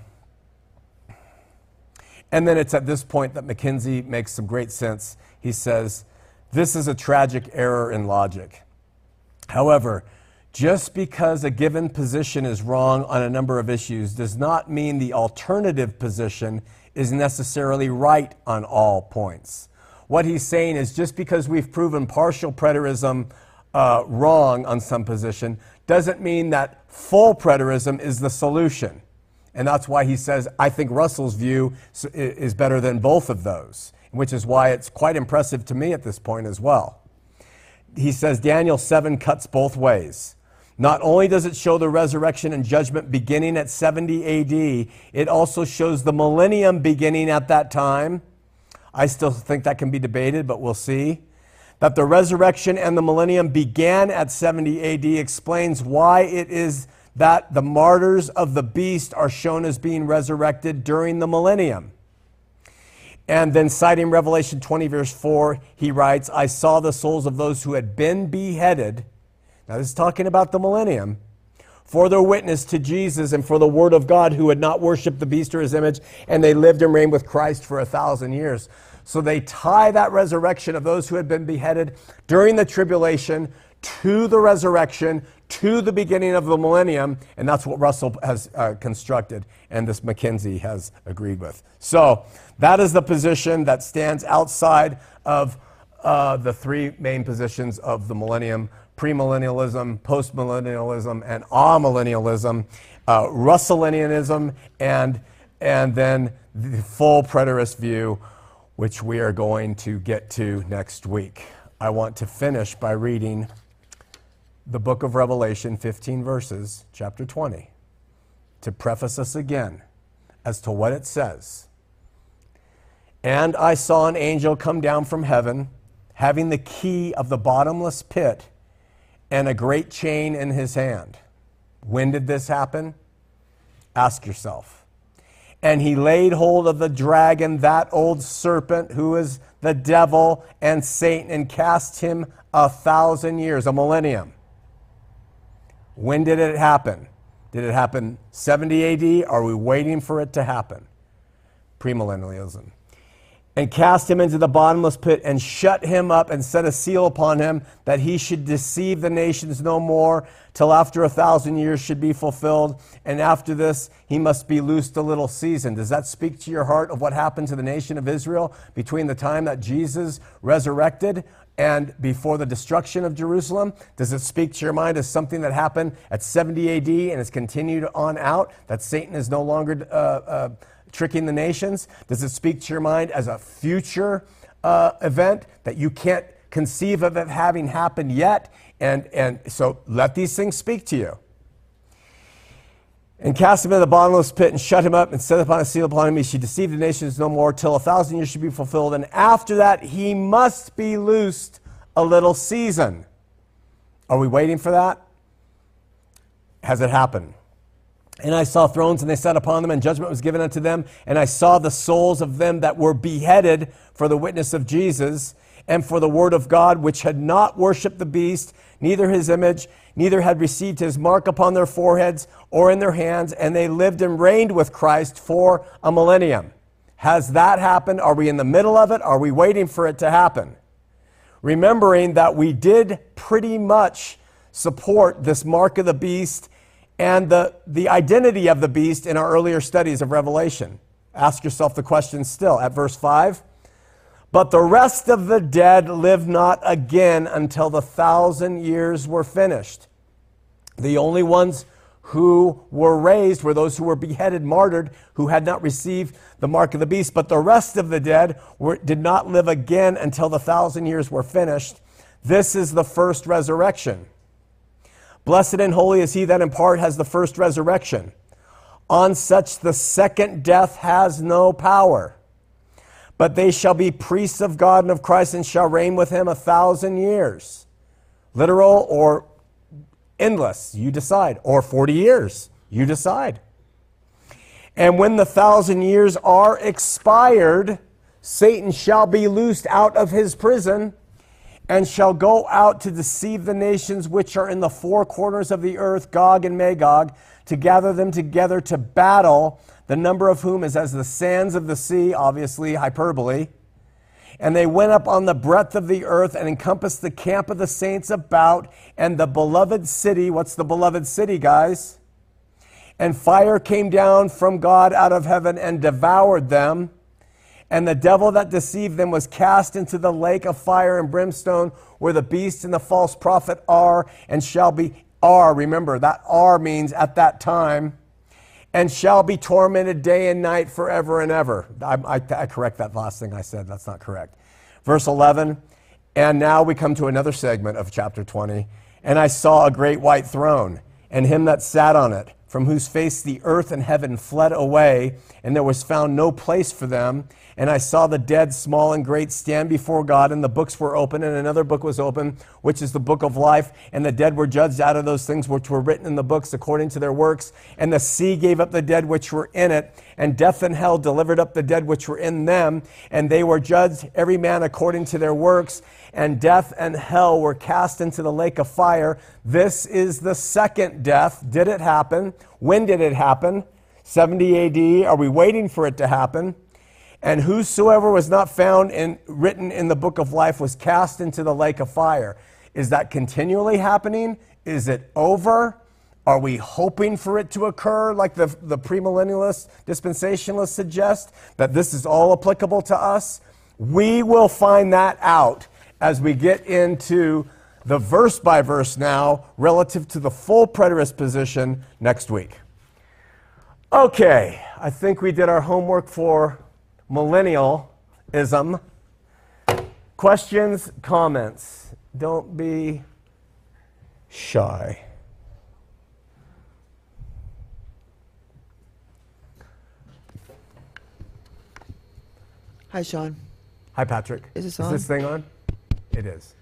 and then it's at this point that McKenzie makes some great sense. He says, This is a tragic error in logic. However, just because a given position is wrong on a number of issues does not mean the alternative position is necessarily right on all points. What he's saying is just because we've proven partial preterism uh, wrong on some position doesn't mean that full preterism is the solution. And that's why he says, I think Russell's view is better than both of those, which is why it's quite impressive to me at this point as well. He says Daniel 7 cuts both ways. Not only does it show the resurrection and judgment beginning at 70 AD, it also shows the millennium beginning at that time I still think that can be debated, but we'll see. That the resurrection and the millennium began at 70 AD explains why it is that the martyrs of the beast are shown as being resurrected during the millennium. And then, citing Revelation 20, verse 4, he writes, I saw the souls of those who had been beheaded. Now, this is talking about the millennium for their witness to Jesus and for the word of God who had not worshiped the beast or his image, and they lived and reigned with Christ for a thousand years. So they tie that resurrection of those who had been beheaded during the tribulation to the resurrection, to the beginning of the millennium, and that's what Russell has uh, constructed, and this McKenzie has agreed with. So that is the position that stands outside of uh, the three main positions of the millennium premillennialism, postmillennialism, and amillennialism, uh, Russellianism, and, and then the full preterist view, which we are going to get to next week. I want to finish by reading the book of Revelation, 15 verses, chapter 20, to preface us again as to what it says. And I saw an angel come down from heaven, having the key of the bottomless pit and a great chain in his hand. When did this happen? Ask yourself. And he laid hold of the dragon, that old serpent who is the devil and Satan, and cast him a thousand years, a millennium. When did it happen? Did it happen 70 AD? Are we waiting for it to happen? Premillennialism and cast him into the bottomless pit and shut him up and set a seal upon him that he should deceive the nations no more till after a thousand years should be fulfilled and after this he must be loosed a little season does that speak to your heart of what happened to the nation of israel between the time that jesus resurrected and before the destruction of Jerusalem? Does it speak to your mind as something that happened at 70 AD and has continued on out? That Satan is no longer uh, uh, tricking the nations? Does it speak to your mind as a future uh, event that you can't conceive of it having happened yet? And, and so let these things speak to you. And cast him in the bottomless pit and shut him up and set upon a seal upon him. He should deceive the nations no more till a thousand years should be fulfilled. And after that, he must be loosed a little season. Are we waiting for that? Has it happened? And I saw thrones, and they sat upon them, and judgment was given unto them. And I saw the souls of them that were beheaded for the witness of Jesus and for the word of God, which had not worshipped the beast, neither his image, neither had received his mark upon their foreheads or in their hands, and they lived and reigned with Christ for a millennium. Has that happened? Are we in the middle of it? Are we waiting for it to happen? Remembering that we did pretty much support this mark of the beast and the, the identity of the beast in our earlier studies of Revelation. Ask yourself the question still at verse 5. But the rest of the dead lived not again until the thousand years were finished. The only ones who were raised were those who were beheaded, martyred, who had not received the mark of the beast. But the rest of the dead were, did not live again until the thousand years were finished. This is the first resurrection. Blessed and holy is he that in part has the first resurrection. On such the second death has no power. But they shall be priests of God and of Christ and shall reign with him a thousand years. Literal or endless, you decide. Or 40 years, you decide. And when the thousand years are expired, Satan shall be loosed out of his prison and shall go out to deceive the nations which are in the four corners of the earth, Gog and Magog, to gather them together to battle the number of whom is as the sands of the sea, obviously hyperbole. And they went up on the breadth of the earth and encompassed the camp of the saints about, and the beloved city. What's the beloved city, guys? And fire came down from God out of heaven and devoured them. And the devil that deceived them was cast into the lake of fire and brimstone, where the beast and the false prophet are and shall be are. Remember, that are means at that time and shall be tormented day and night forever and ever. I, I, I, correct that last thing I said. That's not correct. Verse 11, and now we come to another segment of chapter 20. And I saw a great white throne, and him that sat on it, from whose face the earth and heaven fled away, and there was found no place for them. And I saw the dead, small and great, stand before God, and the books were open, and another book was open, which is the book of life. And the dead were judged out of those things which were written in the books according to their works. And the sea gave up the dead which were in it, and death and hell delivered up the dead which were in them. And they were judged, every man according to their works. And death and hell were cast into the lake of fire. This is the second death. Did it happen? When did it happen? 70 AD. Are we waiting for it to happen? And whosoever was not found in, written in the book of life was cast into the lake of fire. Is that continually happening? Is it over? Are we hoping for it to occur, like the, the premillennialists, dispensationalists suggest, that this is all applicable to us? We will find that out as we get into the verse by verse now relative to the full preterist position next week. Okay, I think we did our homework for millennialism. Questions, comments? Don't be shy. Hi, Sean. Hi, Patrick. Is this on? Is this thing on? It is.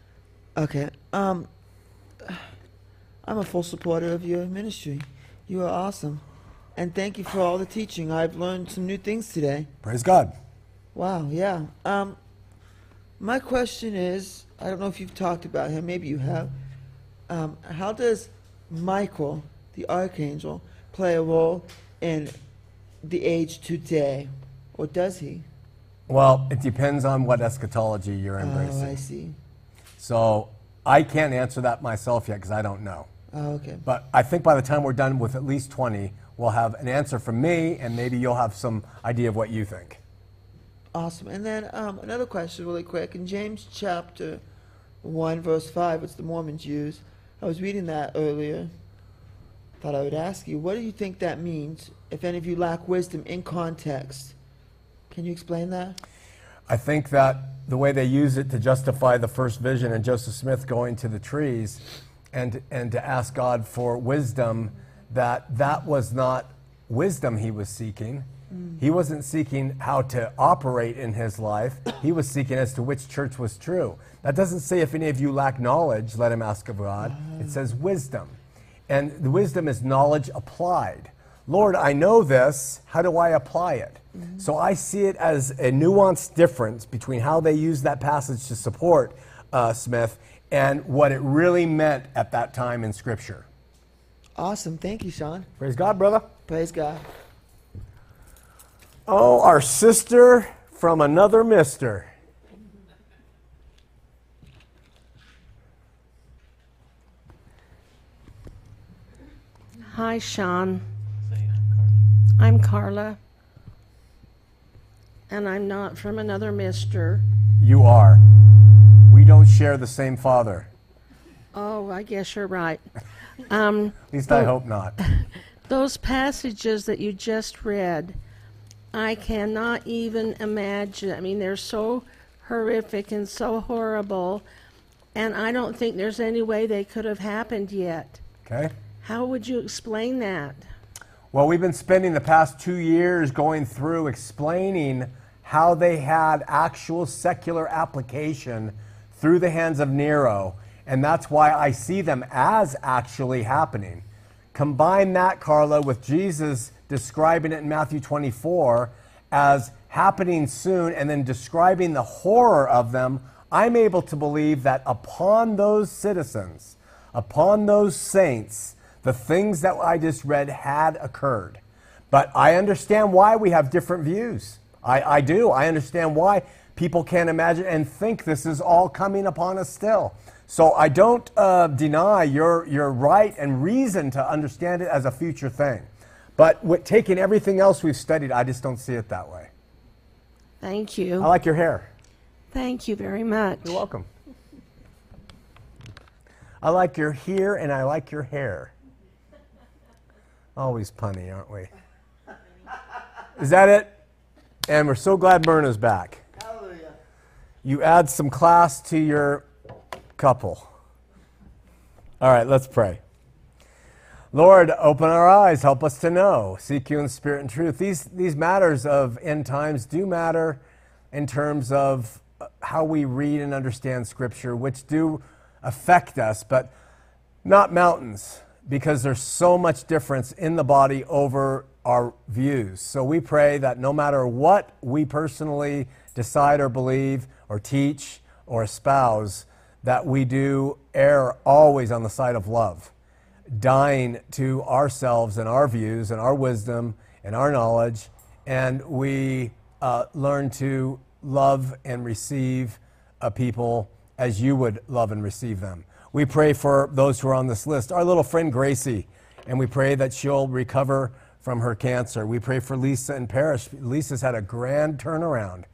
Okay. Um, I'm a full supporter of your ministry. You are awesome, and thank you for all the teaching. I've learned some new things today. Praise God. Wow. Yeah. Um, my question is, I don't know if you've talked about him. Maybe you have. Um, how does Michael, the archangel, play a role in the age today, or does he? Well, it depends on what eschatology you're embracing. Oh, I see. So I can't answer that myself yet because I don't know. Oh, okay. But I think by the time we're done with at least 20, we'll have an answer from me, and maybe you'll have some idea of what you think. Awesome. And then um, another question, really quick. In James chapter 1, verse 5, which the Mormons use, I was reading that earlier. Thought I would ask you, what do you think that means if any of you lack wisdom in context? Can you explain that? I think that the way they use it to justify the first vision and Joseph Smith going to the trees and, and to ask God for wisdom, that that was not wisdom he was seeking. He wasn't seeking how to operate in his life. He was seeking as to which church was true. That doesn't say if any of you lack knowledge, let him ask of God. It says wisdom. And the wisdom is knowledge applied. Lord, I know this. How do I apply it? So I see it as a nuanced difference between how they use that passage to support uh, Smith and what it really meant at that time in Scripture. Awesome. Thank you, Sean. Praise God, brother. Praise God. Oh, our sister from another mister. Hi, Sean. I'm Carla. And I'm not from another mister. You are. We don't share the same father. Oh, I guess you're right. *laughs* Um, At least I hope not. *laughs* those passages that you just read, I cannot even imagine. I mean, they're so horrific and so horrible. and I don't think there's any way they could have happened yet. Okay? How would you explain that? Well, we've been spending the past two years going through explaining how they had actual secular application through the hands of Nero. And that's why I see them as actually happening. Combine that, Carla, with Jesus describing it in Matthew 24 as happening soon and then describing the horror of them. I'm able to believe that upon those citizens, upon those saints, the things that I just read had occurred. But I understand why we have different views. I, I do. I understand why people can't imagine and think this is all coming upon us still. So I don't uh, deny your, your right and reason to understand it as a future thing. But with taking everything else we've studied, I just don't see it that way. Thank you. I like your hair. Thank you very much. You're welcome. I like your here and I like your hair. Always punny, aren't we? Is that it? And we're so glad Myrna's back. Hallelujah. You add some class to your couple. All right, let's pray. Lord, open our eyes, help us to know, seek you in spirit and truth. These, these matters of end times do matter in terms of uh, how we read and understand Scripture, which do affect us, but not mountains, because there's so much difference in the body over our views. So we pray that no matter what we personally decide or believe or teach or espouse, that we do err always on the side of love dying to ourselves and our views and our wisdom and our knowledge, and we uh, learn to love and receive a people as you would love and receive them. We pray for those who are on this list. Our little friend Gracie, and we pray that she'll recover from her cancer. We pray for Lisa and Parrish. Lisa's had a grand turnaround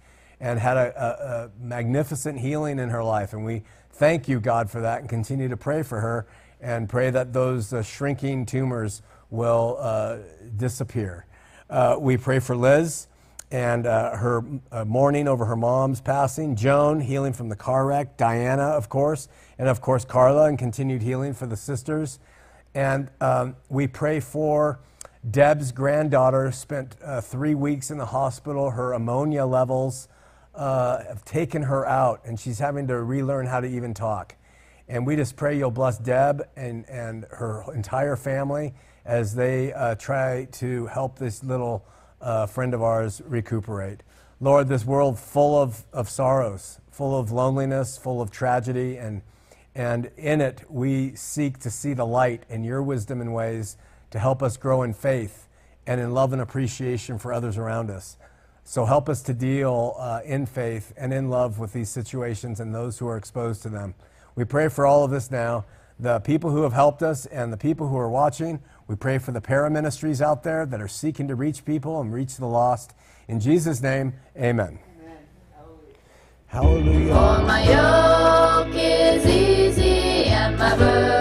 and had a, a, a magnificent healing in her life, and we thank you, God, for that and continue to pray for her and pray that those uh, shrinking tumors will uh, disappear. Uh, we pray for Liz and uh, her uh, mourning over her mom's passing, Joan healing from the car wreck, Diana, of course, and of course Carla and continued healing for the sisters. And um, we pray for Deb's granddaughter, spent uh, three weeks in the hospital. Her ammonia levels have taken her out, and she's having to relearn how to even talk. And we just pray you'll bless Deb and, and her entire family as they uh, try to help this little uh, friend of ours recuperate. Lord, this world full of, of sorrows, full of loneliness, full of tragedy, and, and in it we seek to see the light in your wisdom and ways to help us grow in faith and in love and appreciation for others around us. So help us to deal uh, in faith and in love with these situations and those who are exposed to them. We pray for all of this now. The people who have helped us and the people who are watching, we pray for the para ministries out there that are seeking to reach people and reach the lost. In Jesus' name, amen. amen. Hallelujah. Hallelujah. For my yoke is easy and my burden.